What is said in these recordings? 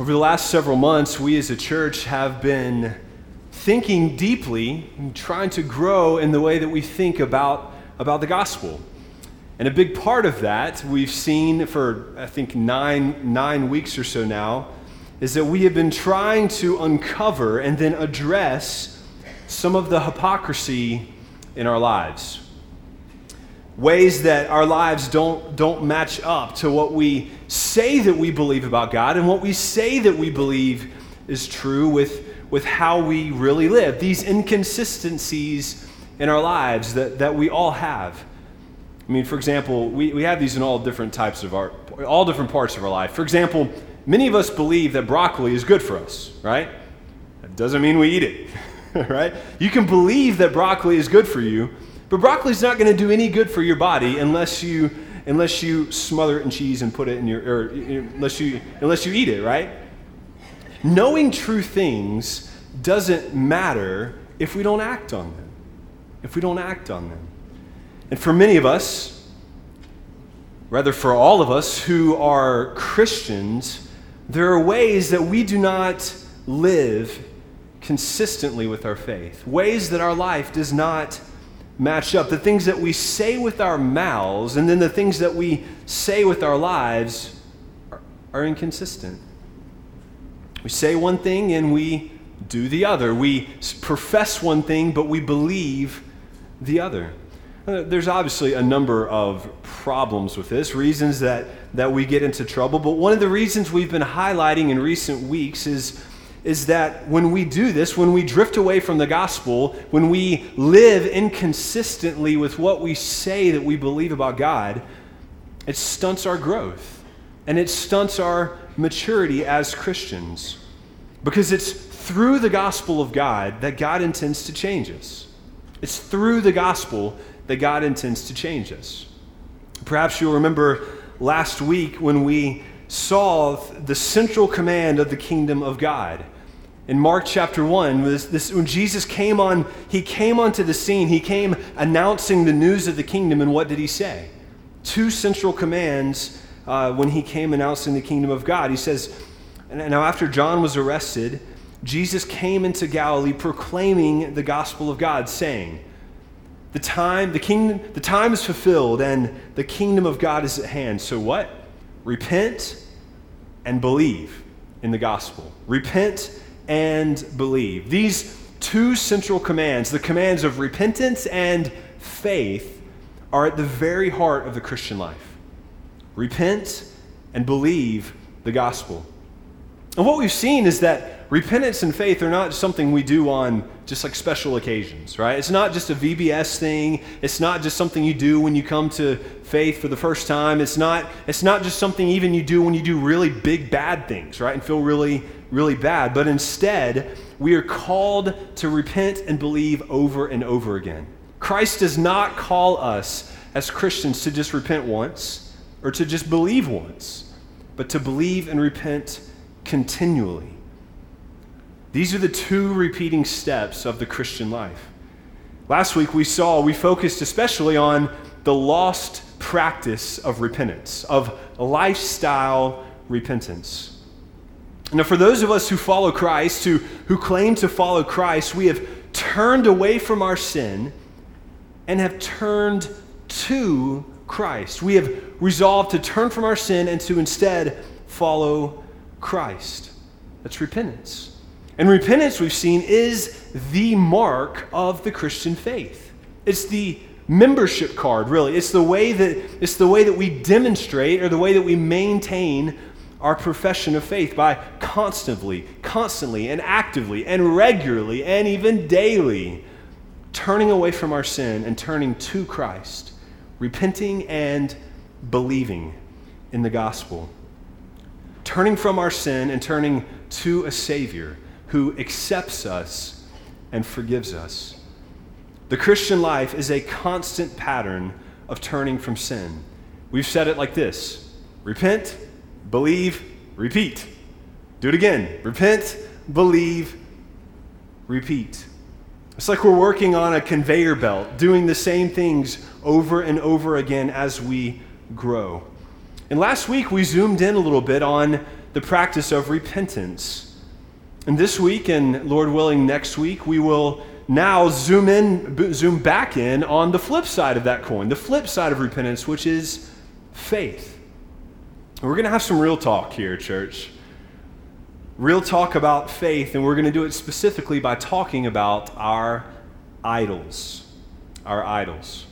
Over the last several months, we as a church have been thinking deeply and trying to grow in the way that we think about, about the gospel. And a big part of that we've seen for, I think, nine, nine weeks or so now, is that we have been trying to uncover and then address some of the hypocrisy in our lives. Ways that our lives don't, don't match up to what we say that we believe about God and what we say that we believe is true with, with how we really live. These inconsistencies in our lives that, that we all have. I mean, for example, we, we have these in all different types of our, all different parts of our life. For example, many of us believe that broccoli is good for us, right? That doesn't mean we eat it, right? You can believe that broccoli is good for you, but broccoli is not going to do any good for your body unless you unless you smother it in cheese and put it in your, or unless you, unless you eat it, right? Knowing true things doesn't matter if we don't act on them. If we don't act on them. And for many of us, rather for all of us who are Christians, there are ways that we do not live consistently with our faith, ways that our life does not match up. The things that we say with our mouths and then the things that we say with our lives are, are inconsistent. We say one thing and we do the other. We profess one thing, but we believe the other. Uh, there's obviously a number of problems with this, reasons that, that we get into trouble, but one of the reasons we've been highlighting in recent weeks is is that when we do this, when we drift away from the gospel, when we live inconsistently with what we say that we believe about God, it stunts our growth and it stunts our maturity as Christians. Because it's through the gospel of God that God intends to change us. It's through the gospel that God intends to change us. Perhaps you'll remember last week when we saw the central command of the kingdom of God. In Mark chapter 1, this, this, when Jesus came on, he came onto the scene, he came announcing the news of the kingdom, and what did he say? Two central commands uh, when he came announcing the kingdom of God. He says, Now, after John was arrested, Jesus came into Galilee proclaiming the gospel of God, saying, the time, the kingdom, the time is fulfilled and the kingdom of God is at hand. So what? Repent and believe in the gospel. Repent and believe. These two central commands, the commands of repentance and faith, are at the very heart of the Christian life. Repent and believe the gospel. And what we've seen is that repentance and faith are not something we do on just like special occasions, right? It's not just a VBS thing. It's not just something you do when you come to faith for the first time. It's not, it's not just something even you do when you do really big bad things, right? And feel really, really bad. But instead, we are called to repent and believe over and over again. Christ does not call us as Christians to just repent once or to just believe once, but to believe and repent continually. These are the two repeating steps of the Christian life. Last week we saw, we focused especially on the lost practice of repentance, of lifestyle repentance. Now, for those of us who follow Christ, who, who claim to follow Christ, we have turned away from our sin and have turned to Christ. We have resolved to turn from our sin and to instead follow Christ. That's repentance. And repentance, we've seen, is the mark of the Christian faith. It's the membership card, really. It's the way that, it's the way that we demonstrate or the way that we maintain our profession of faith by constantly, constantly, and actively, and regularly, and even daily turning away from our sin and turning to Christ, repenting and believing in the gospel. Turning from our sin and turning to a Savior who accepts us and forgives us. The Christian life is a constant pattern of turning from sin. We've said it like this repent, believe, repeat. Do it again. Repent, believe, repeat. It's like we're working on a conveyor belt, doing the same things over and over again as we grow. And last week we zoomed in a little bit on the practice of repentance. And this week, and Lord willing, next week, we will now zoom in, zoom back in on the flip side of that coin, the flip side of repentance, which is faith. And we're going to have some real talk here, church. Real talk about faith, and we're going to do it specifically by talking about our idols. Our idols.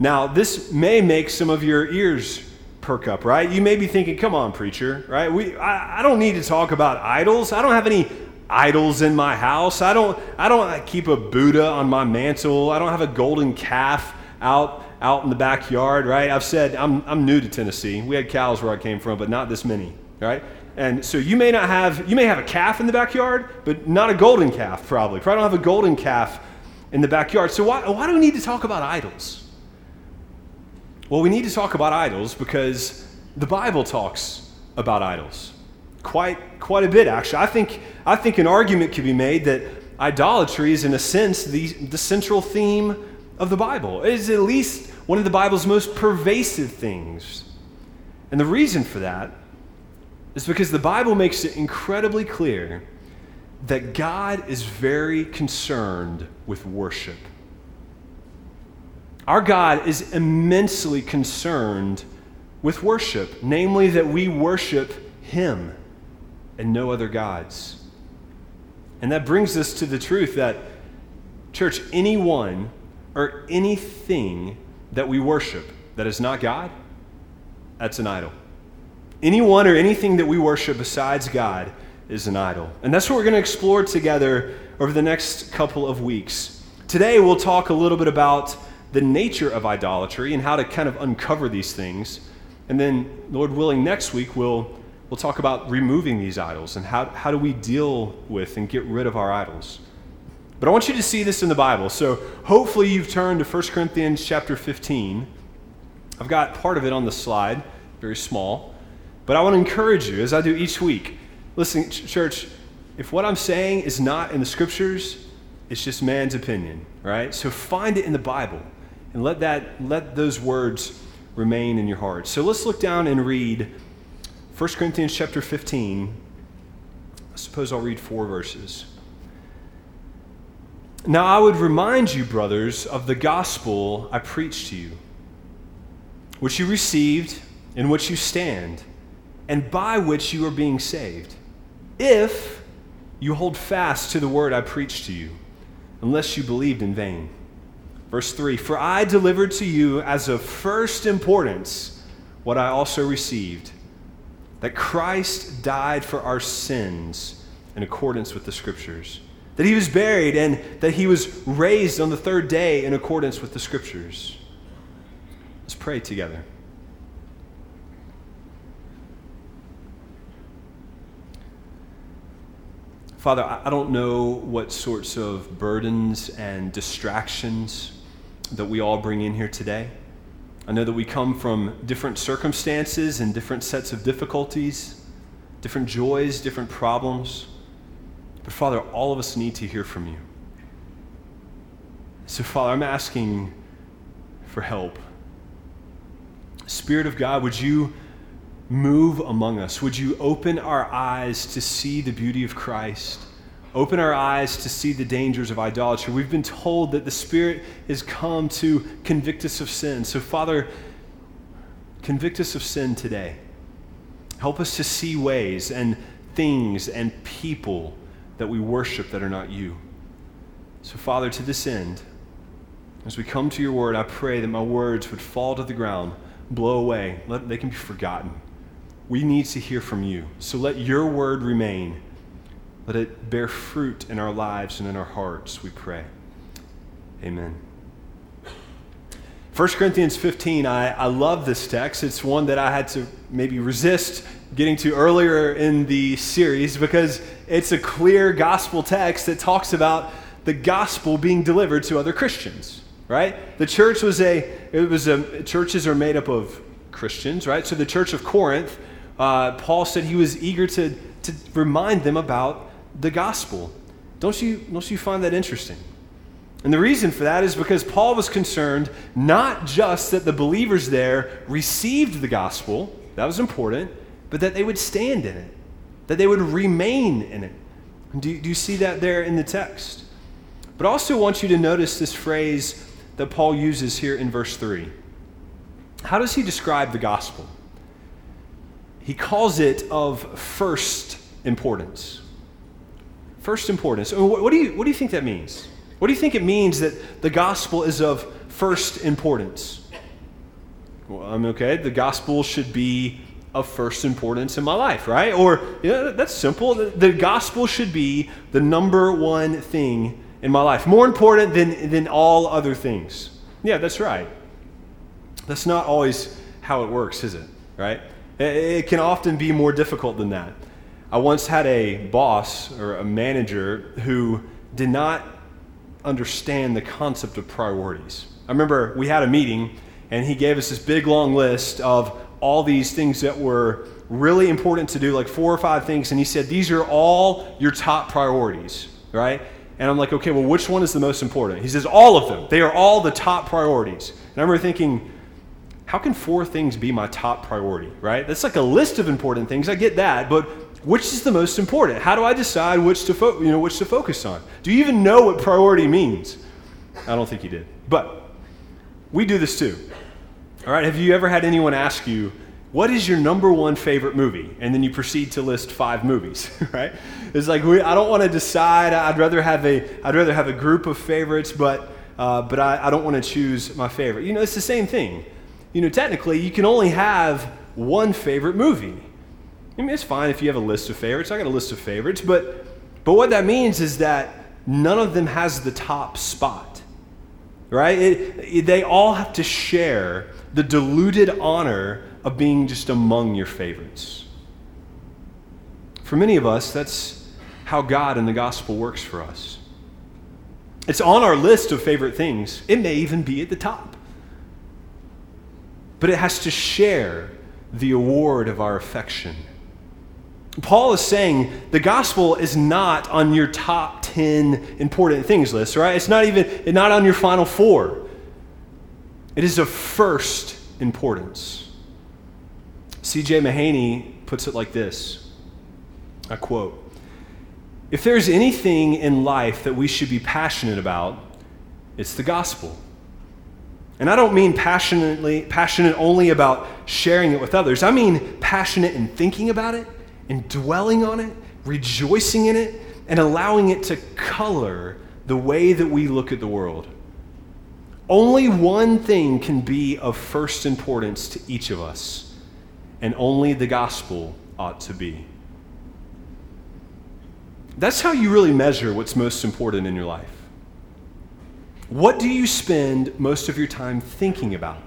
Now, this may make some of your ears perk up, right? You may be thinking, come on, preacher, right? We, I, I don't need to talk about idols. I don't have any idols in my house. I don't, I don't keep a Buddha on my mantle. I don't have a golden calf out, out in the backyard, right? I've said I'm, I'm new to Tennessee. We had cows where I came from, but not this many, right? And so you may not have, you may have a calf in the backyard, but not a golden calf, probably. Probably don't have a golden calf in the backyard. So why, why do we need to talk about idols? Well, we need to talk about idols because the Bible talks about idols quite, quite a bit, actually. I think, I think an argument could be made that idolatry is, in a sense, the, the central theme of the Bible. It is at least one of the Bible's most pervasive things. And the reason for that is because the Bible makes it incredibly clear that God is very concerned with worship. Our God is immensely concerned with worship, namely that we worship Him and no other gods. And that brings us to the truth that, church, anyone or anything that we worship that is not God, that's an idol. Anyone or anything that we worship besides God is an idol. And that's what we're going to explore together over the next couple of weeks. Today, we'll talk a little bit about the nature of idolatry and how to kind of uncover these things. And then, Lord willing, next week we'll, we'll talk about removing these idols and how, how do we deal with and get rid of our idols. But I want you to see this in the Bible. So hopefully you've turned to 1 Corinthians chapter 15. I've got part of it on the slide, very small. But I want to encourage you, as I do each week. Listen, church, if what I'm saying is not in the scriptures, it's just man's opinion, right? So find it in the Bible and let that let those words remain in your heart. So let's look down and read 1 Corinthians chapter 15. I suppose I'll read four verses. Now I would remind you, brothers, of the gospel I preached to you, which you received, in which you stand, and by which you are being saved, if you hold fast to the word I preached to you, unless you believed in vain. Verse 3 For I delivered to you as of first importance what I also received that Christ died for our sins in accordance with the Scriptures, that he was buried, and that he was raised on the third day in accordance with the Scriptures. Let's pray together. Father, I don't know what sorts of burdens and distractions that we all bring in here today. I know that we come from different circumstances and different sets of difficulties, different joys, different problems. But Father, all of us need to hear from you. So, Father, I'm asking for help. Spirit of God, would you move among us? Would you open our eyes to see the beauty of Christ? Open our eyes to see the dangers of idolatry. We've been told that the Spirit has come to convict us of sin. So, Father, convict us of sin today. Help us to see ways and things and people that we worship that are not you. So, Father, to this end, as we come to your word, I pray that my words would fall to the ground, blow away, let, they can be forgotten. We need to hear from you. So let your word remain let it bear fruit in our lives and in our hearts, we pray. Amen. 1 Corinthians 15, I, I love this text. It's one that I had to maybe resist getting to earlier in the series because it's a clear gospel text that talks about the gospel being delivered to other Christians, right? The church was a, it was a, churches are made up of Christians, right? So the church of Corinth, uh, Paul said he was eager to, to remind them about the gospel. Don't you, don't you find that interesting? And the reason for that is because Paul was concerned not just that the believers there received the gospel, that was important, but that they would stand in it, that they would remain in it. Do, do you see that there in the text? But I also want you to notice this phrase that Paul uses here in verse 3. How does he describe the gospel? He calls it of first importance. First importance. Oh, what do you, what do you think that means? What do you think it means that the gospel is of first importance? Well, I'm okay. The gospel should be of first importance in my life, right? Or, know, that's simple. The, the gospel should be the number one thing in my life, more important than, than all other things. Yeah, that's right. That's not always how it works, is it? Right? It, it can often be more difficult than that. I once had a boss or a manager who did not understand the concept of priorities. I remember we had a meeting and he gave us this big long list of all these things that were really important to do, like four or five things, and he said, These are all your top priorities, right? And I'm like, Okay, well, which one is the most important? He says, All of them. They are all the top priorities. And I remember thinking, How can four things be my top priority, right? That's like a list of important things. I get that, but which is the most important? How do I decide which to, fo- you know, which to focus on? Do you even know what priority means? I don't think you did. But we do this too. All right, have you ever had anyone ask you, what is your number one favorite movie? And then you proceed to list five movies, right? It's like we, I don't want to decide. I'd rather have a I'd rather have a group of favorites, but uh, but I, I don't want to choose my favorite. You know, it's the same thing. You know, technically, you can only have one favorite movie. I mean, it's fine if you have a list of favorites. I got a list of favorites, but but what that means is that none of them has the top spot, right? It, it, they all have to share the diluted honor of being just among your favorites. For many of us, that's how God and the gospel works for us. It's on our list of favorite things, it may even be at the top. But it has to share the award of our affection. Paul is saying the gospel is not on your top 10 important things list, right? It's not even it's not on your final four. It is of first importance. C.J. Mahaney puts it like this I quote If there's anything in life that we should be passionate about, it's the gospel. And I don't mean passionately, passionate only about sharing it with others. I mean passionate in thinking about it, and dwelling on it, rejoicing in it, and allowing it to color the way that we look at the world. Only one thing can be of first importance to each of us, and only the gospel ought to be. That's how you really measure what's most important in your life. What do you spend most of your time thinking about?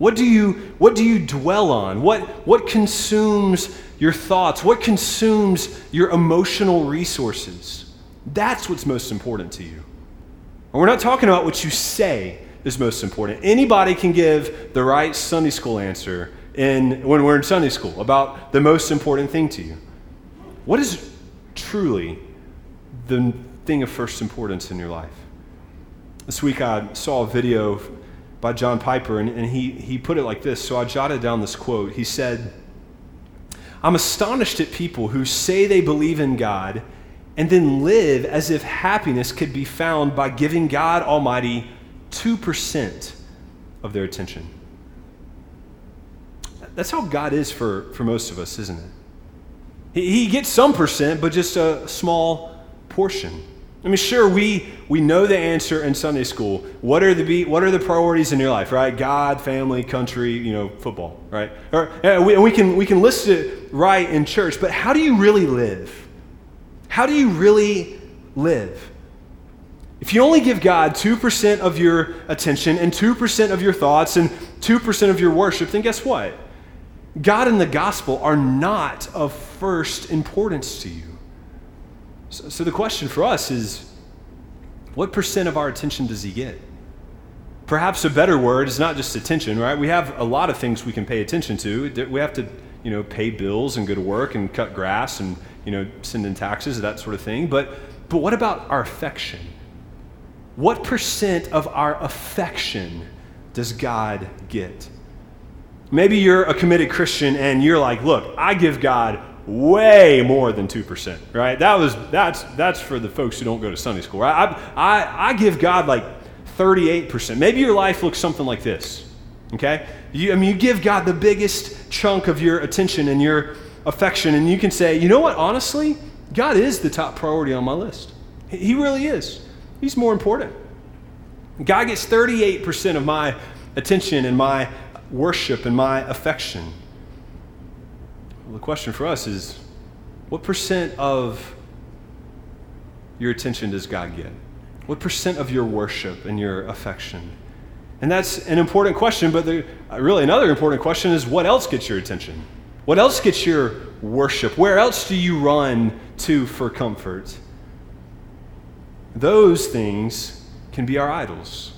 What do you, what do you dwell on? What, what consumes your thoughts? What consumes your emotional resources? That's what's most important to you. And we're not talking about what you say, is most important. Anybody can give the right Sunday school answer in, when we're in Sunday school about the most important thing to you. What is truly the thing of first importance in your life? This week I saw a video by John Piper, and, and he, he put it like this. So I jotted down this quote. He said, I'm astonished at people who say they believe in God and then live as if happiness could be found by giving God Almighty 2% of their attention. That's how God is for, for most of us, isn't it? He, he gets some percent, but just a small portion. I mean, sure, we, we know the answer in Sunday school. What are the what are the priorities in your life, right? God, family, country, you know, football, right? Or, we, we, can, we can list it right in church, but how do you really live? How do you really live? If you only give God 2% of your attention and 2% of your thoughts and 2% of your worship, then guess what? God and the gospel are not of first importance to you. So, so the question for us is what percent of our attention does he get? Perhaps a better word is not just attention, right? We have a lot of things we can pay attention to. We have to, you know, pay bills and go to work and cut grass and, you know, send in taxes, that sort of thing. But, but what about our affection? What percent of our affection does God get? Maybe you're a committed Christian and you're like, look, I give God way more than 2%, right? That was, that's, that's for the folks who don't go to Sunday school? I, I, I give God like 38%. Maybe your life looks something like this, okay? You, I mean, you give God the biggest chunk of your attention and your affection, and you can say, you know what, honestly, God is the top priority on my list. He really is. He's more important. God gets 38% of my attention and my worship and my affection. Well, the question for us is what percent of your attention does God get? What percent of your worship and your affection? And that's an important question, but the, uh, really another important question is what else gets your attention? What else gets your worship? Where else do you run to for comfort? Those things can be our idols.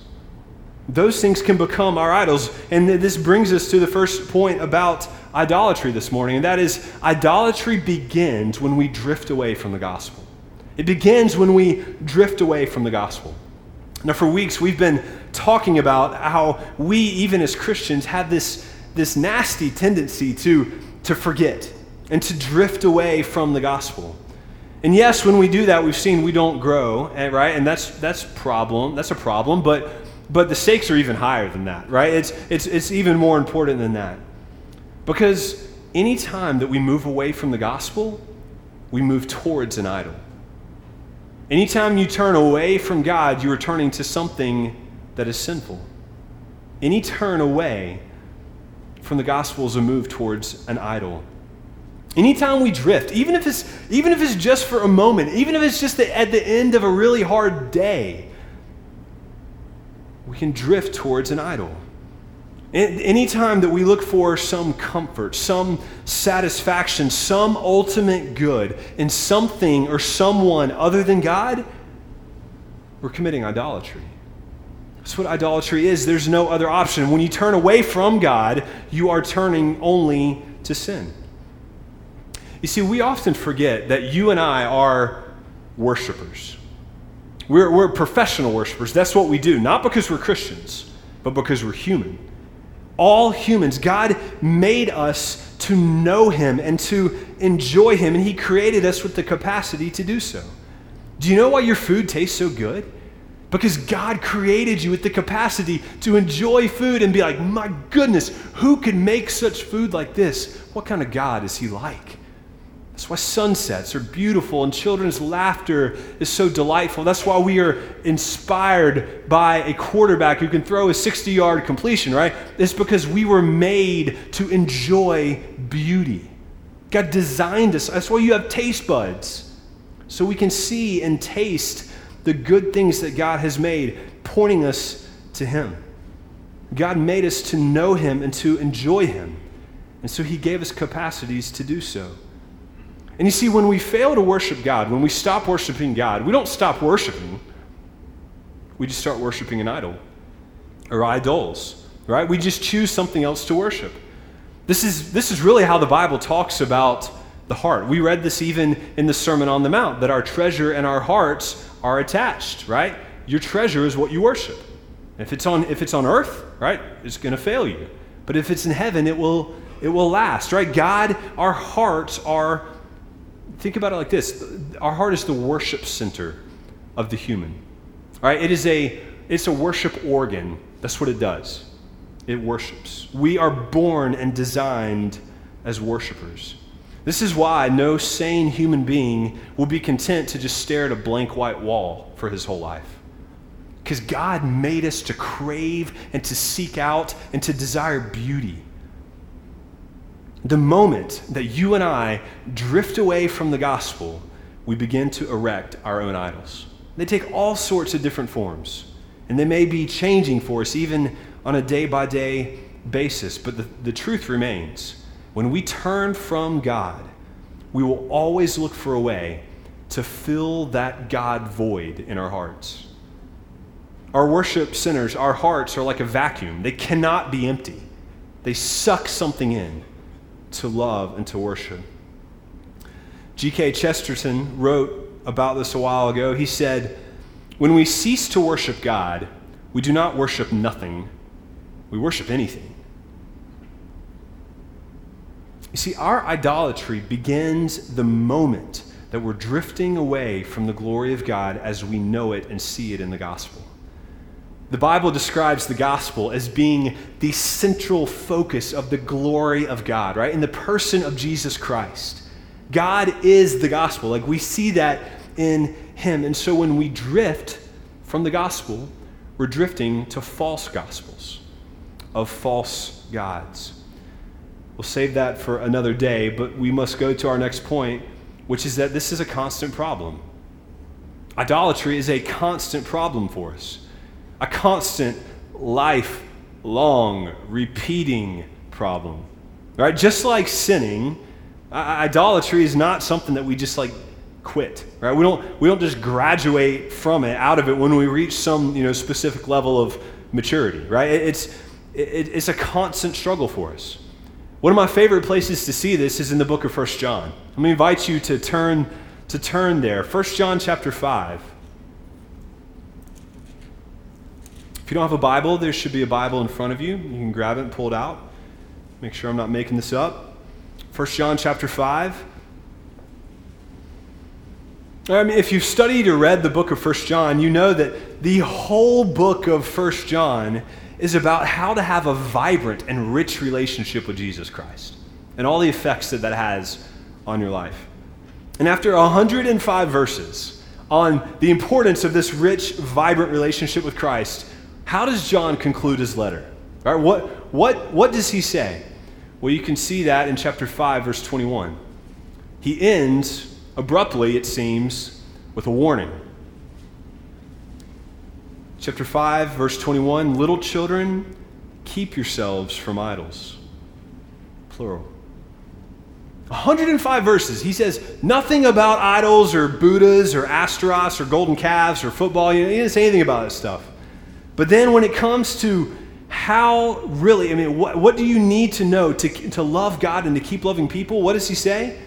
Those things can become our idols. And this brings us to the first point about idolatry this morning, and that is idolatry begins when we drift away from the gospel. It begins when we drift away from the gospel. Now, for weeks, we've been talking about how we, even as Christians, have this, this nasty tendency to, to forget and to drift away from the gospel. And yes, when we do that, we've seen we don't grow, eh, right? And that's that's problem. That's a problem. But but the stakes are even higher than that, right? It's it's it's even more important than that, because any time that we move away from the gospel, we move towards an idol. Anytime you turn away from God, you are turning to something that is sinful. Any turn away from the gospel is a move towards an idol. Anytime we drift, even if it's even if it's just for a moment, even if it's just the, at the end of a really hard day, we can drift towards an idol. Anytime that we look for some comfort, some satisfaction, some ultimate good in something or someone other than God, we're committing idolatry. That's what idolatry is. There's no other option. When you turn away from God, you are turning only to sin. You see, we often forget that you and I are worshipers. We're, we're professional worshipers. That's what we do, not because we're Christians, but because we're human. All humans, God made us to know Him and to enjoy Him, and He created us with the capacity to do so. Do you know why your food tastes so good? Because God created you with the capacity to enjoy food and be like, my goodness, who could make such food like this? What kind of God is He like? That's why sunsets are beautiful and children's laughter is so delightful. That's why we are inspired by a quarterback who can throw a 60 yard completion, right? It's because we were made to enjoy beauty. God designed us. That's why you have taste buds, so we can see and taste the good things that God has made, pointing us to Him. God made us to know Him and to enjoy Him. And so He gave us capacities to do so. And you see, when we fail to worship God, when we stop worshiping God, we don't stop worshiping. We just start worshiping an idol or idols, right? We just choose something else to worship. This is, this is really how the Bible talks about the heart. We read this even in the Sermon on the Mount that our treasure and our hearts are attached, right? Your treasure is what you worship. If it's on, if it's on earth, right, it's going to fail you. But if it's in heaven, it will, it will last, right? God, our hearts are think about it like this our heart is the worship center of the human. All right? It is a, it's a worship organ. That's what it does. It worships. We are born and designed as worshipers. This is why no sane human being will be content to just stare at a blank white wall for his whole life. Because God made us to crave and to seek out and to desire beauty the moment that you and I drift away from the gospel, we begin to erect our own idols. They take all sorts of different forms, and they may be changing for us even on a day by day basis. But the, the truth remains when we turn from God, we will always look for a way to fill that God void in our hearts. Our worship centers, our hearts are like a vacuum, they cannot be empty, they suck something in to love and to worship. G.K. Chesterton wrote about this a while ago. He said, When we cease to worship God, we do not worship nothing, we worship anything. You see, our idolatry begins the moment that we're drifting away from the glory of God as we know it and see it in the gospel. The Bible describes the gospel as being the central focus of the glory of God, right? In the person of Jesus Christ. God is the gospel. Like we see that in Him. And so when we drift from the gospel, we're drifting to false gospels of false gods. We'll save that for another day, but we must go to our next point, which is that this is a constant problem. Idolatry is a constant problem for us, a constant, lifelong, repeating problem. Right? Just like sinning, idolatry is not something that we just like quit right? We don't we don't just graduate from it out of it when we reach some you know specific level of maturity right? It's it, it's a constant struggle for us. One of my favorite places to see this is in the book of First john. Let me invite you to turn to turn there. First john chapter 5 if you don't have a bible there should be a bible in front of you. You can grab it and pull it out. Make sure i'm not making this up. First john chapter 5 I mean, if you've studied or read the book of First John, you know that the whole book of First John is about how to have a vibrant and rich relationship with Jesus Christ and all the effects that that has on your life. And after 105 verses on the importance of this rich, vibrant relationship with Christ, how does John conclude his letter? All right, what, what, what does he say? Well, you can see that in chapter 5, verse 21. He ends abruptly, it seems, with a warning. Chapter 5, verse 21 Little children, keep yourselves from idols. Plural. 105 verses. He says nothing about idols or Buddhas or Astaroths or golden calves or football. He didn't say anything about this stuff. But then when it comes to how really, I mean, what, what do you need to know to, to love God and to keep loving people? What does he say?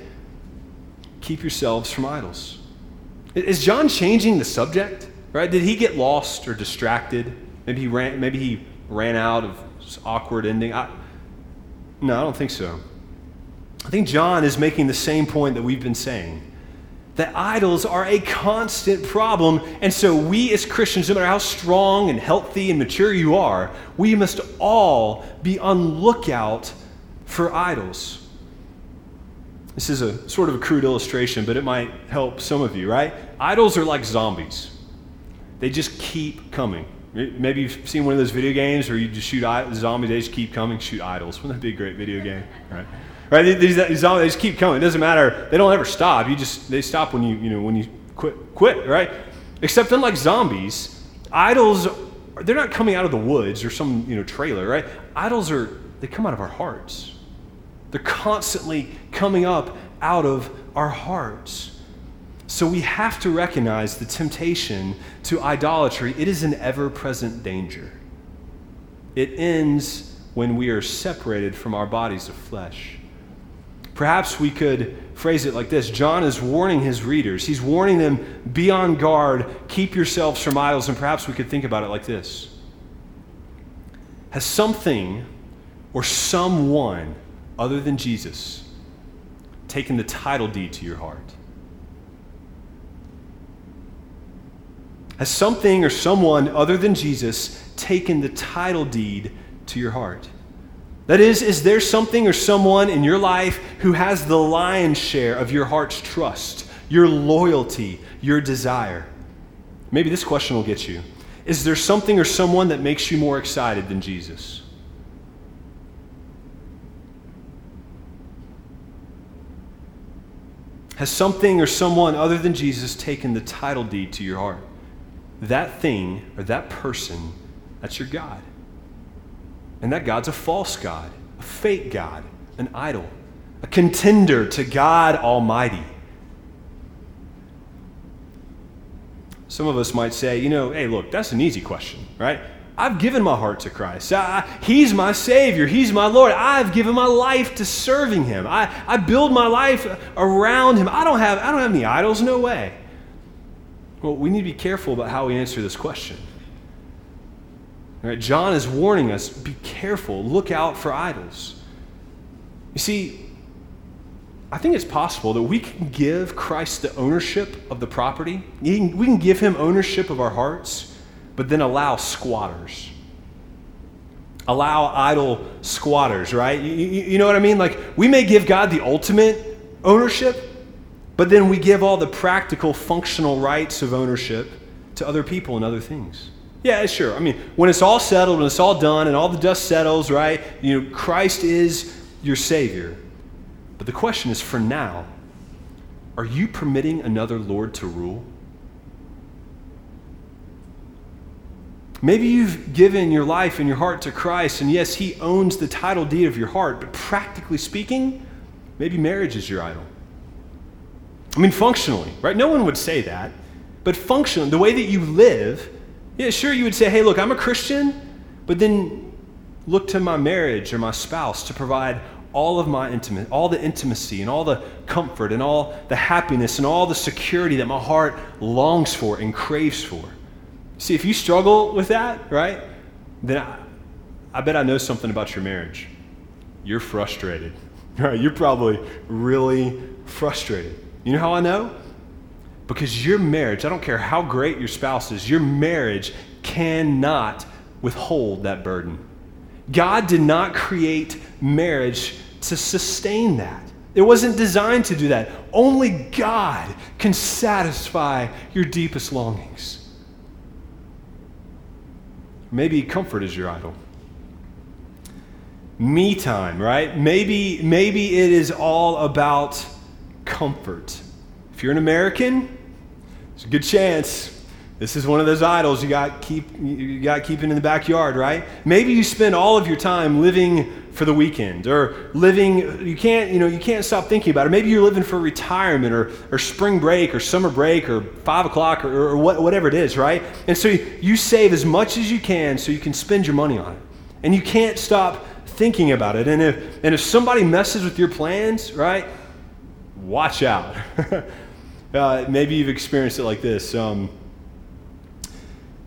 keep yourselves from idols. Is John changing the subject? Right? Did he get lost or distracted? Maybe he ran, maybe he ran out of awkward ending. I, no, I don't think so. I think John is making the same point that we've been saying that idols are a constant problem. And so, we as Christians, no matter how strong and healthy and mature you are, we must all be on lookout for idols. This is a sort of a crude illustration, but it might help some of you, right? Idols are like zombies. They just keep coming. Maybe you've seen one of those video games where you just shoot zombies, they just keep coming, shoot idols. Wouldn't that be a great video game? Right? Right? These, these they just keep coming. It doesn't matter. They don't ever stop. You just, they stop when you, you know, when you quit, quit, right? Except unlike zombies, idols, they're not coming out of the woods or some, you know, trailer, right? Idols are, they come out of our hearts. They're constantly coming up out of our hearts. So we have to recognize the temptation to idolatry. It is an ever present danger. It ends when we are separated from our bodies of flesh. Perhaps we could phrase it like this John is warning his readers. He's warning them be on guard, keep yourselves from idols, and perhaps we could think about it like this Has something or someone other than Jesus taken the title deed to your heart? Has something or someone other than Jesus taken the title deed to your heart? That is, is there something or someone in your life who has the lion's share of your heart's trust, your loyalty, your desire? Maybe this question will get you. Is there something or someone that makes you more excited than Jesus? Has something or someone other than Jesus taken the title deed to your heart? That thing or that person, that's your God. And that God's a false God, a fake God, an idol, a contender to God Almighty. Some of us might say, you know, hey, look, that's an easy question, right? I've given my heart to Christ. I, he's my Savior. He's my Lord. I've given my life to serving Him. I, I build my life around Him. I don't, have, I don't have any idols. No way. Well, we need to be careful about how we answer this question. Right? John is warning us be careful, look out for idols. You see, I think it's possible that we can give Christ the ownership of the property. We can give him ownership of our hearts, but then allow squatters. Allow idol squatters, right? You, you, you know what I mean? Like, we may give God the ultimate ownership, but then we give all the practical, functional rights of ownership to other people and other things. Yeah, sure. I mean, when it's all settled, when it's all done, and all the dust settles, right? You know, Christ is your Savior. But the question is for now, are you permitting another Lord to rule? Maybe you've given your life and your heart to Christ, and yes, He owns the title deed of your heart, but practically speaking, maybe marriage is your idol. I mean, functionally, right? No one would say that, but functionally, the way that you live, yeah, sure, you would say, hey, look, I'm a Christian, but then look to my marriage or my spouse to provide all of my intimate, all the intimacy and all the comfort and all the happiness and all the security that my heart longs for and craves for. See, if you struggle with that, right, then I, I bet I know something about your marriage. You're frustrated. Right? You're probably really frustrated. You know how I know? Because your marriage, I don't care how great your spouse is, your marriage cannot withhold that burden. God did not create marriage to sustain that. It wasn't designed to do that. Only God can satisfy your deepest longings. Maybe comfort is your idol. Me time, right? Maybe, maybe it is all about comfort. If you're an American, there's a good chance. This is one of those idols you got keep you got keeping in the backyard, right? Maybe you spend all of your time living for the weekend or living you can't you know you can't stop thinking about it. Maybe you're living for retirement or, or spring break or summer break or five o'clock or, or what, whatever it is right? And so you save as much as you can so you can spend your money on it. And you can't stop thinking about it. And if and if somebody messes with your plans right watch out uh, maybe you've experienced it like this um,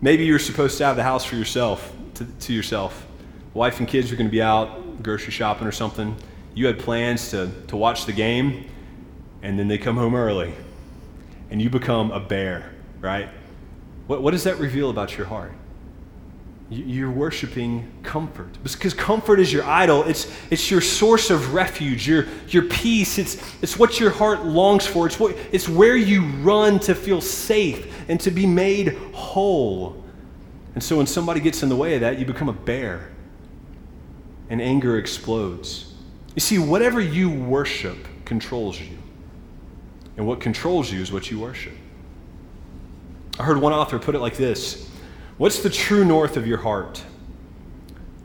maybe you're supposed to have the house for yourself to, to yourself wife and kids are going to be out grocery shopping or something, you had plans to, to watch the game, and then they come home early, and you become a bear, right? What, what does that reveal about your heart? You're worshiping comfort. Because comfort is your idol. It's, it's your source of refuge, your, your peace. It's, it's what your heart longs for. It's, what, it's where you run to feel safe and to be made whole. And so when somebody gets in the way of that, you become a bear and anger explodes. You see, whatever you worship controls you. And what controls you is what you worship. I heard one author put it like this What's the true north of your heart?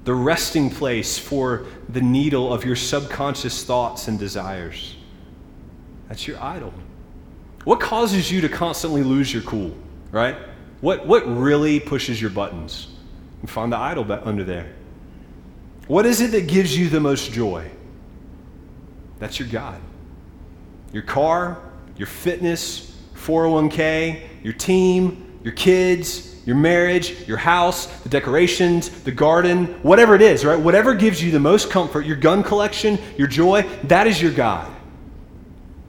The resting place for the needle of your subconscious thoughts and desires. That's your idol. What causes you to constantly lose your cool, right? What, what really pushes your buttons? You find the idol under there. What is it that gives you the most joy? That's your God. Your car, your fitness, 401k, your team, your kids, your marriage, your house, the decorations, the garden, whatever it is, right? Whatever gives you the most comfort, your gun collection, your joy, that is your God.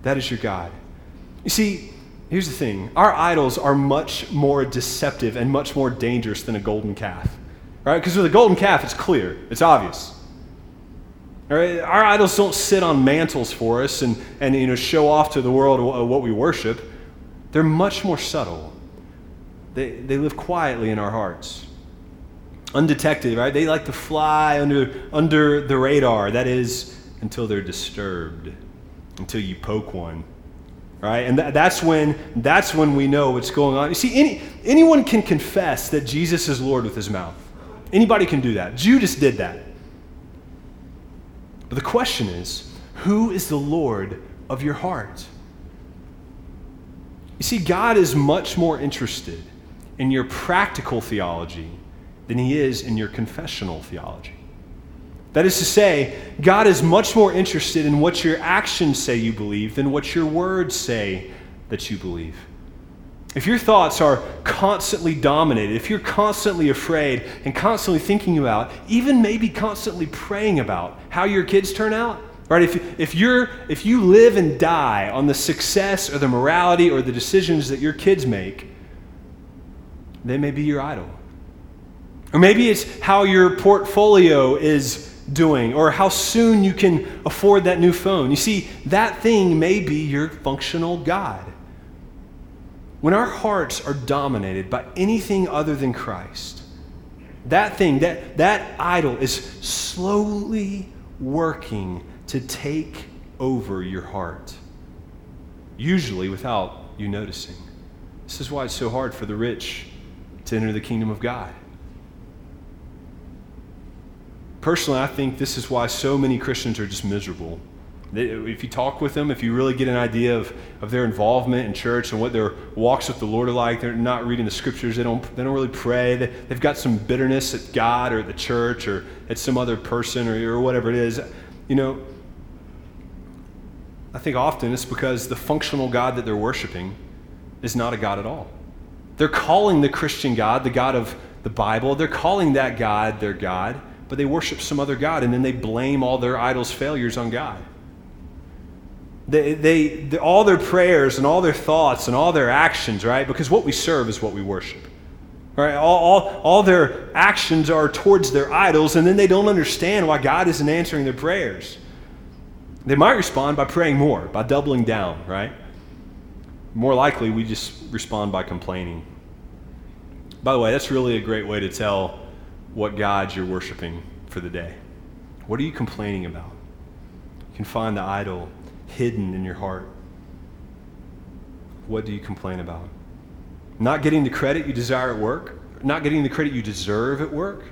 That is your God. You see, here's the thing our idols are much more deceptive and much more dangerous than a golden calf. Right? Because with a golden calf, it's clear, it's obvious. Our idols don't sit on mantles for us and, and you know, show off to the world what we worship. They're much more subtle. They, they live quietly in our hearts. Undetected, right? They like to fly under, under the radar. That is, until they're disturbed, until you poke one. Right? And th- that's, when, that's when we know what's going on. You see, any, anyone can confess that Jesus is Lord with his mouth. Anybody can do that. Judas did that. But the question is who is the Lord of your heart? You see, God is much more interested in your practical theology than he is in your confessional theology. That is to say, God is much more interested in what your actions say you believe than what your words say that you believe. If your thoughts are constantly dominated, if you're constantly afraid and constantly thinking about, even maybe constantly praying about how your kids turn out, Right? If, if, you're, if you live and die on the success or the morality or the decisions that your kids make, they may be your idol. Or maybe it's how your portfolio is doing or how soon you can afford that new phone. You see, that thing may be your functional God. When our hearts are dominated by anything other than Christ, that thing, that, that idol is slowly working to take over your heart, usually without you noticing. This is why it's so hard for the rich to enter the kingdom of God. Personally, I think this is why so many Christians are just miserable. If you talk with them, if you really get an idea of, of their involvement in church and what their walks with the Lord are like, they're not reading the scriptures, they don't, they don't really pray, they, have got some bitterness at God or at the church or at some other person or, or whatever it is. You know, I think often it's because the functional God that they're worshiping is not a God at all. They're calling the Christian God, the God of the Bible, they're calling that God their God, but they worship some other God and then they blame all their idols' failures on God. They, they, they, all their prayers and all their thoughts and all their actions, right? Because what we serve is what we worship. Right? All, all, all their actions are towards their idols, and then they don't understand why God isn't answering their prayers. They might respond by praying more, by doubling down, right? More likely, we just respond by complaining. By the way, that's really a great way to tell what gods you're worshiping for the day. What are you complaining about? You can find the idol hidden in your heart. What do you complain about? Not getting the credit you desire at work? Not getting the credit you deserve at work?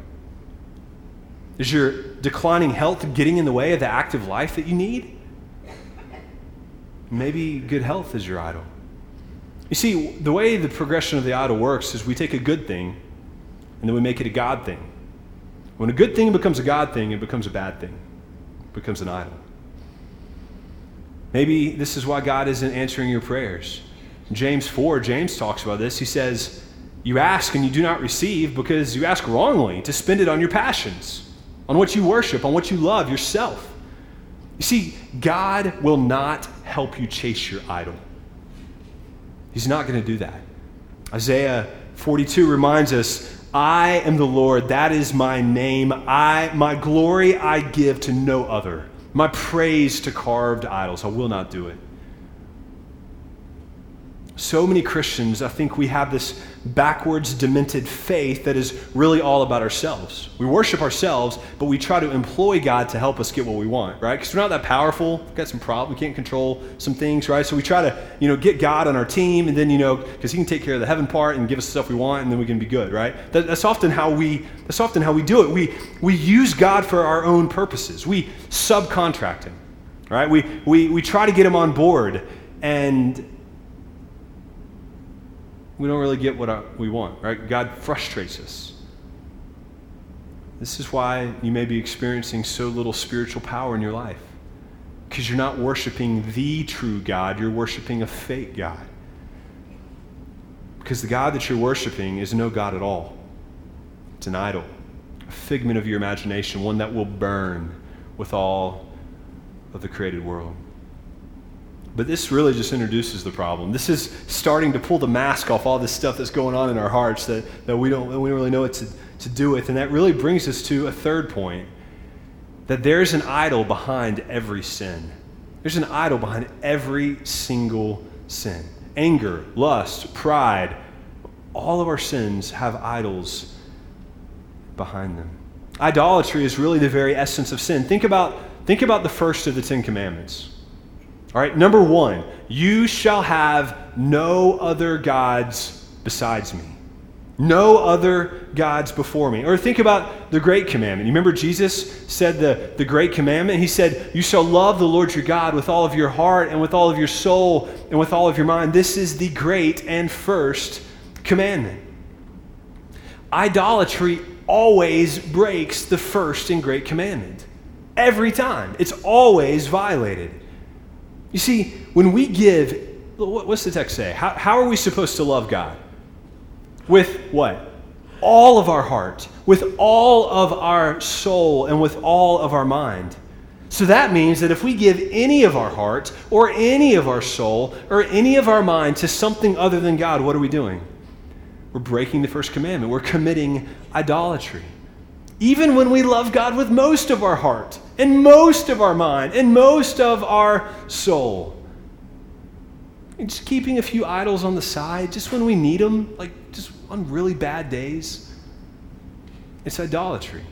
Is your declining health getting in the way of the active life that you need? Maybe good health is your idol. You see, the way the progression of the idol works is we take a good thing and then we make it a God thing. When a good thing becomes a God thing, it becomes a bad thing, it becomes an idol. Maybe this is why God isn't answering your prayers. James 4, James talks about this. He says, You ask and you do not receive because you ask wrongly to spend it on your passions on what you worship, on what you love, yourself. You see, God will not help you chase your idol. He's not going to do that. Isaiah 42 reminds us, I am the Lord, that is my name. I my glory I give to no other. My praise to carved idols. I will not do it. So many Christians, I think we have this backwards, demented faith that is really all about ourselves. We worship ourselves, but we try to employ God to help us get what we want, right? Because we're not that powerful. We've got some problems. We can't control some things, right? So we try to, you know, get God on our team, and then, you know, because He can take care of the heaven part and give us the stuff we want, and then we can be good, right? That, that's often how we. That's often how we do it. We we use God for our own purposes. We subcontract Him, right? We we we try to get Him on board, and we don't really get what uh, we want, right? God frustrates us. This is why you may be experiencing so little spiritual power in your life. Because you're not worshiping the true God, you're worshiping a fake God. Because the God that you're worshiping is no God at all, it's an idol, a figment of your imagination, one that will burn with all of the created world. But this really just introduces the problem. This is starting to pull the mask off all this stuff that's going on in our hearts that, that we, don't, we don't really know what to, to do with. And that really brings us to a third point that there's an idol behind every sin. There's an idol behind every single sin anger, lust, pride. All of our sins have idols behind them. Idolatry is really the very essence of sin. Think about, think about the first of the Ten Commandments. All right, number one, you shall have no other gods besides me. No other gods before me. Or think about the great commandment. You remember Jesus said the, the great commandment? He said, You shall love the Lord your God with all of your heart and with all of your soul and with all of your mind. This is the great and first commandment. Idolatry always breaks the first and great commandment. Every time. It's always violated. You see, when we give, what's the text say? How, how are we supposed to love God? With what? All of our heart, with all of our soul, and with all of our mind. So that means that if we give any of our heart or any of our soul or any of our mind to something other than God, what are we doing? We're breaking the first commandment. We're committing idolatry. Even when we love God with most of our heart and most of our mind and most of our soul. And just keeping a few idols on the side, just when we need them, like just on really bad days, it's idolatry.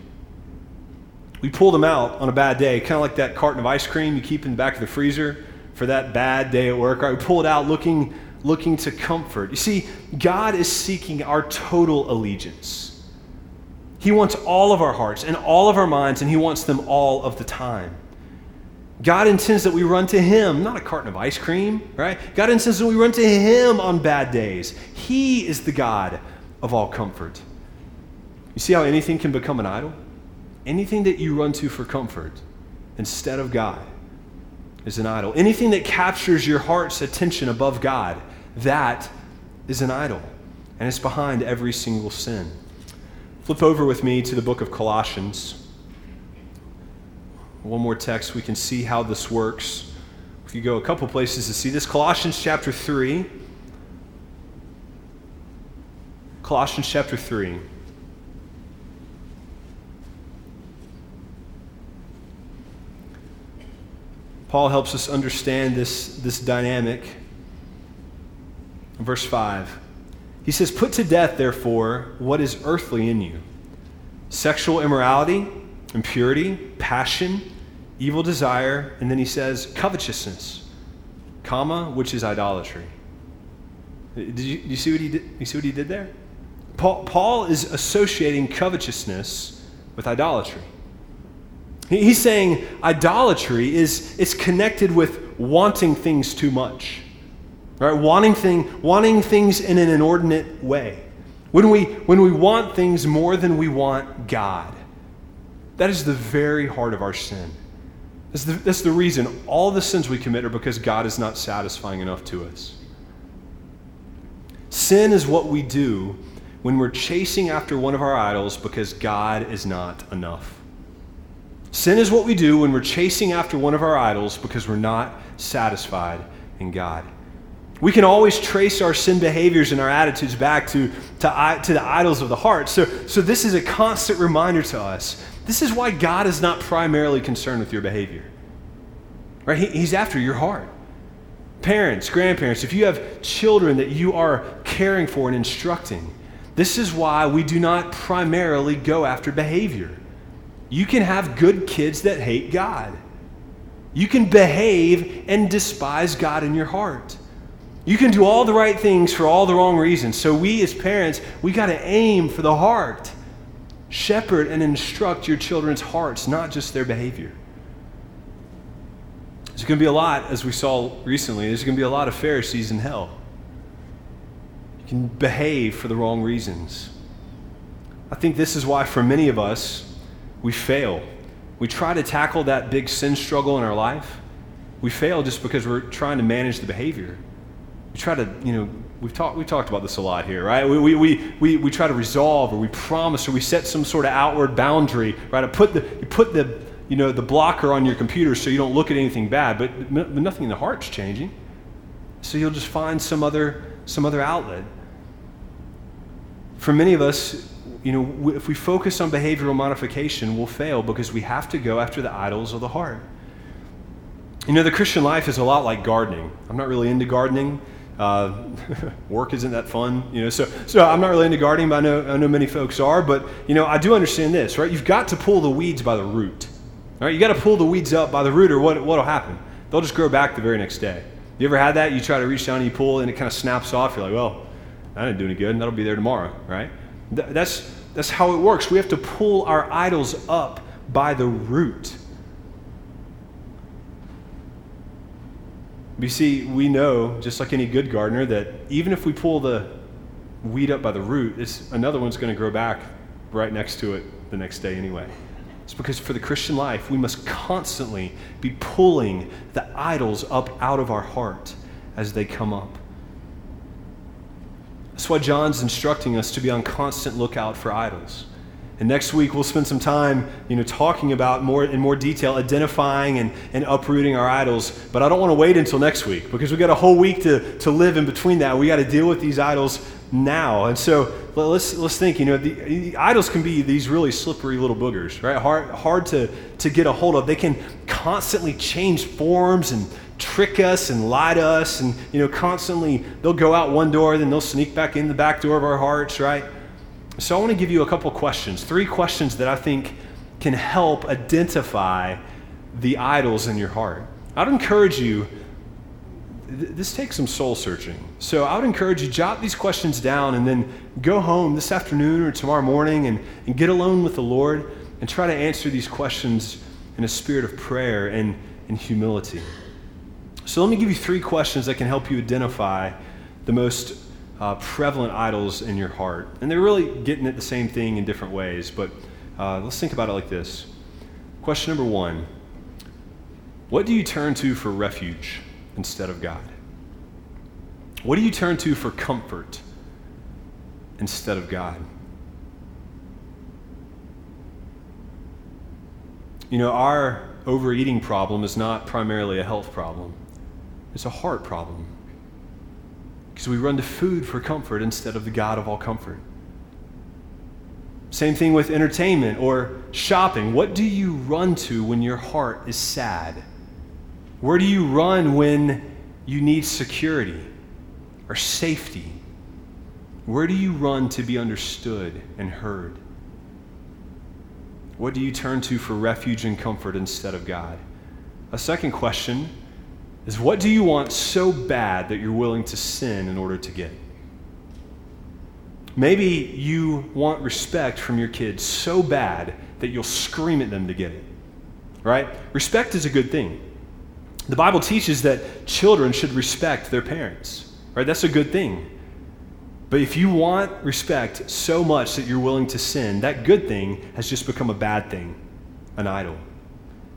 We pull them out on a bad day, kind of like that carton of ice cream you keep in the back of the freezer for that bad day at work. Right? We pull it out looking, looking to comfort. You see, God is seeking our total allegiance. He wants all of our hearts and all of our minds, and He wants them all of the time. God intends that we run to Him, not a carton of ice cream, right? God intends that we run to Him on bad days. He is the God of all comfort. You see how anything can become an idol? anything that you run to for comfort instead of God is an idol. Anything that captures your heart's attention above God, that is an idol. And it's behind every single sin. Flip over with me to the book of Colossians. One more text, we can see how this works. If you go a couple places to see this, Colossians chapter 3. Colossians chapter 3. Paul helps us understand this, this dynamic. Verse 5. He says, Put to death, therefore, what is earthly in you sexual immorality, impurity, passion, evil desire, and then he says, covetousness, comma, which is idolatry. Did you, you, see, what he did, you see what he did there? Paul, Paul is associating covetousness with idolatry. He's saying idolatry is it's connected with wanting things too much. Right? Wanting, thing, wanting things in an inordinate way. When we, when we want things more than we want God. That is the very heart of our sin. That's the, that's the reason all the sins we commit are because God is not satisfying enough to us. Sin is what we do when we're chasing after one of our idols because God is not enough. Sin is what we do when we're chasing after one of our idols because we're not satisfied in God. We can always trace our sin behaviors and our attitudes back to, to, to the idols of the heart. So, so this is a constant reminder to us. This is why God is not primarily concerned with your behavior. Right? He, he's after your heart. Parents, grandparents, if you have children that you are caring for and instructing, this is why we do not primarily go after behavior. You can have good kids that hate God. You can behave and despise God in your heart. You can do all the right things for all the wrong reasons. So, we as parents, we got to aim for the heart. Shepherd and instruct your children's hearts, not just their behavior. There's going to be a lot, as we saw recently, there's going to be a lot of Pharisees in hell. You can behave for the wrong reasons. I think this is why, for many of us, we fail. We try to tackle that big sin struggle in our life. We fail just because we're trying to manage the behavior. We try to, you know, we've talked, we talked about this a lot here, right? We, we, we, we, we try to resolve or we promise or we set some sort of outward boundary, right? Put the, you put the, you know, the blocker on your computer so you don't look at anything bad, but, but nothing in the heart's changing. So you'll just find some other, some other outlet. For many of us, you know, if we focus on behavioral modification, we'll fail because we have to go after the idols of the heart. You know, the Christian life is a lot like gardening. I'm not really into gardening. Uh, work isn't that fun, you know. So, so I'm not really into gardening, but I know I know many folks are. But you know, I do understand this, right? You've got to pull the weeds by the root, right? You got to pull the weeds up by the root, or what what'll happen? They'll just grow back the very next day. You ever had that? You try to reach down and you pull, and it kind of snaps off. You're like, well, I didn't do any good, and that'll be there tomorrow, right? That's, that's how it works. We have to pull our idols up by the root. You see, we know, just like any good gardener, that even if we pull the weed up by the root, it's, another one's going to grow back right next to it the next day anyway. It's because for the Christian life, we must constantly be pulling the idols up out of our heart as they come up. That's why John's instructing us to be on constant lookout for idols. And next week we'll spend some time, you know, talking about more in more detail, identifying and, and uprooting our idols. But I don't want to wait until next week because we've got a whole week to, to live in between that. We got to deal with these idols now. And so let's, let's think, you know, the, the, idols can be these really slippery little boogers, right? Hard, hard to, to get a hold of. They can constantly change forms and trick us and lie to us and, you know, constantly they'll go out one door, then they'll sneak back in the back door of our hearts, right? So I want to give you a couple questions, three questions that I think can help identify the idols in your heart. I'd encourage you, this takes some soul searching. So I would encourage you, jot these questions down and then go home this afternoon or tomorrow morning and, and get alone with the Lord and try to answer these questions in a spirit of prayer and, and humility. So let me give you three questions that can help you identify the most uh, prevalent idols in your heart. And they're really getting at the same thing in different ways, but uh, let's think about it like this. Question number one What do you turn to for refuge instead of God? What do you turn to for comfort instead of God? You know, our overeating problem is not primarily a health problem, it's a heart problem. Because we run to food for comfort instead of the God of all comfort. Same thing with entertainment or shopping. What do you run to when your heart is sad? Where do you run when you need security or safety? Where do you run to be understood and heard? What do you turn to for refuge and comfort instead of God? A second question is what do you want so bad that you're willing to sin in order to get? Maybe you want respect from your kids so bad that you'll scream at them to get it. Right? Respect is a good thing. The Bible teaches that children should respect their parents. Right? That's a good thing. But if you want respect so much that you're willing to sin, that good thing has just become a bad thing, an idol.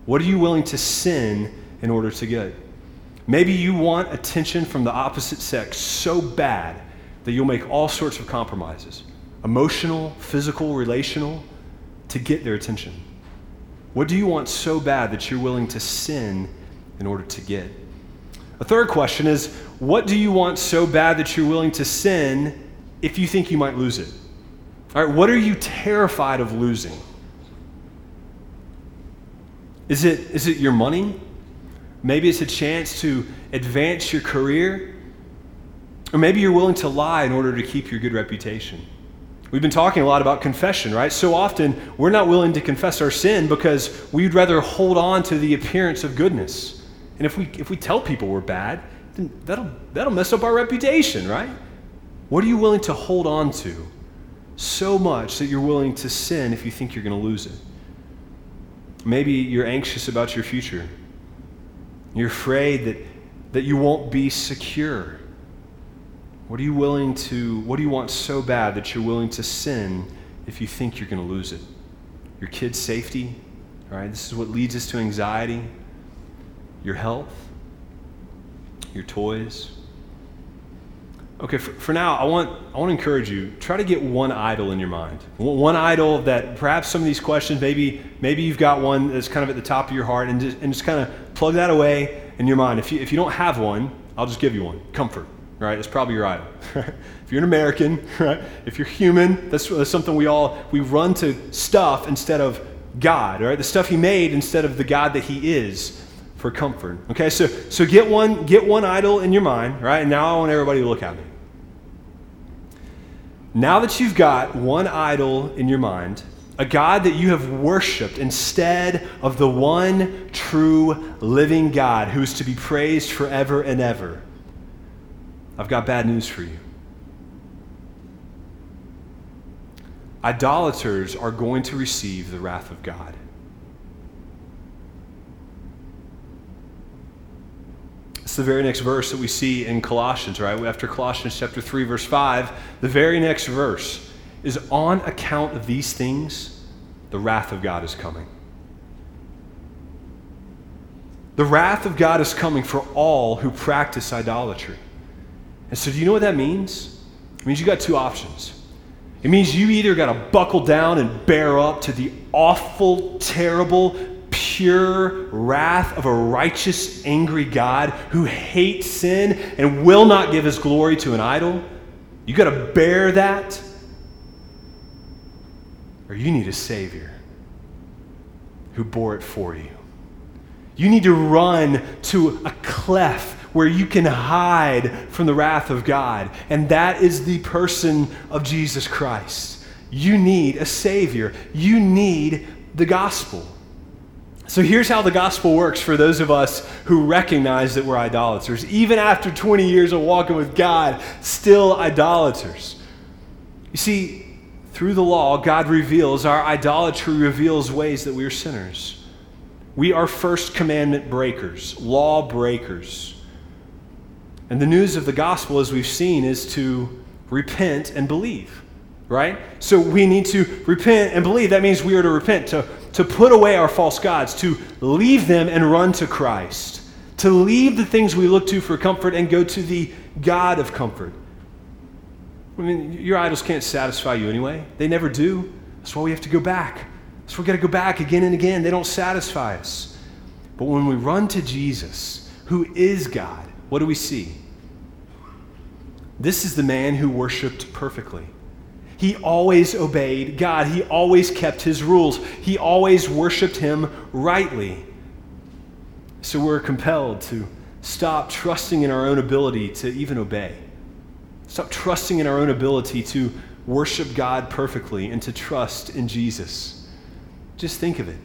What are you willing to sin in order to get? Maybe you want attention from the opposite sex so bad that you'll make all sorts of compromises emotional, physical, relational to get their attention. What do you want so bad that you're willing to sin in order to get? A third question is what do you want so bad that you're willing to sin if you think you might lose it? All right, what are you terrified of losing? Is it, is it your money? Maybe it's a chance to advance your career. Or maybe you're willing to lie in order to keep your good reputation. We've been talking a lot about confession, right? So often we're not willing to confess our sin because we'd rather hold on to the appearance of goodness. And if we, if we tell people we're bad, then that'll, that'll mess up our reputation, right? What are you willing to hold on to so much that you're willing to sin if you think you're going to lose it? Maybe you're anxious about your future. You're afraid that, that you won't be secure. What are you willing to, what do you want so bad that you're willing to sin if you think you're going to lose it? Your kid's safety, all right? This is what leads us to anxiety. Your health, your toys. Okay, for, for, now, I want, I want to encourage you try to get one idol in your mind. One idol that perhaps some of these questions, maybe, maybe you've got one that's kind of at the top of your heart, and just, and just kind of plug that away in your mind. If you, if you don't have one, I'll just give you one comfort, right? That's probably your idol. if you're an American, right? If you're human, that's, that's something we all, we run to stuff instead of God, right? The stuff He made instead of the God that He is for comfort. Okay, so, so get, one, get one idol in your mind, right? And now I want everybody to look at me. Now that you've got one idol in your mind, a God that you have worshiped instead of the one true living God who is to be praised forever and ever, I've got bad news for you. Idolaters are going to receive the wrath of God. It's the very next verse that we see in Colossians, right? After Colossians chapter 3, verse 5, the very next verse is on account of these things, the wrath of God is coming. The wrath of God is coming for all who practice idolatry. And so, do you know what that means? It means you got two options. It means you either got to buckle down and bear up to the awful, terrible, pure wrath of a righteous, angry God who hates sin and will not give his glory to an idol. You got to bear that. Or you need a Savior who bore it for you. You need to run to a cleft where you can hide from the wrath of God, and that is the person of Jesus Christ. You need a Savior, you need the gospel. So here's how the gospel works for those of us who recognize that we're idolaters. Even after 20 years of walking with God, still idolaters. You see, through the law, God reveals, our idolatry reveals ways that we are sinners. We are first commandment breakers, law breakers. And the news of the gospel, as we've seen, is to repent and believe, right? So we need to repent and believe. That means we are to repent, to to put away our false gods, to leave them and run to Christ, to leave the things we look to for comfort and go to the God of comfort. I mean, your idols can't satisfy you anyway. They never do. That's why we have to go back. So we got to go back again and again. They don't satisfy us. But when we run to Jesus, who is God, what do we see? This is the man who worshiped perfectly. He always obeyed God. He always kept his rules. He always worshiped him rightly. So we're compelled to stop trusting in our own ability to even obey. Stop trusting in our own ability to worship God perfectly and to trust in Jesus. Just think of it.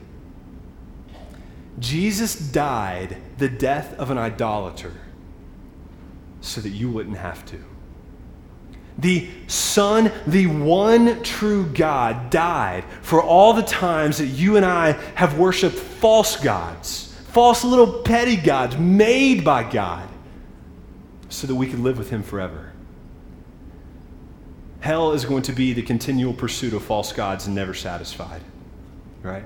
Jesus died the death of an idolater so that you wouldn't have to the Son, the one true God, died for all the times that you and I have worshiped false gods, false little petty gods made by God, so that we could live with Him forever. Hell is going to be the continual pursuit of false gods and never satisfied, right?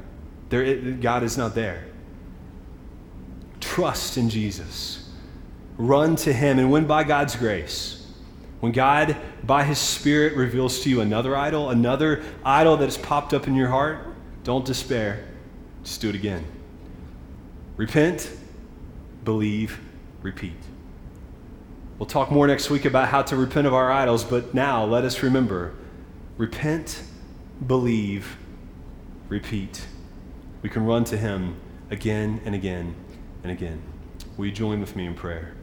There, God is not there. Trust in Jesus. Run to Him, and when by God's grace, when God, by His Spirit, reveals to you another idol, another idol that has popped up in your heart, don't despair. Just do it again. Repent, believe, repeat. We'll talk more next week about how to repent of our idols, but now let us remember repent, believe, repeat. We can run to Him again and again and again. Will you join with me in prayer?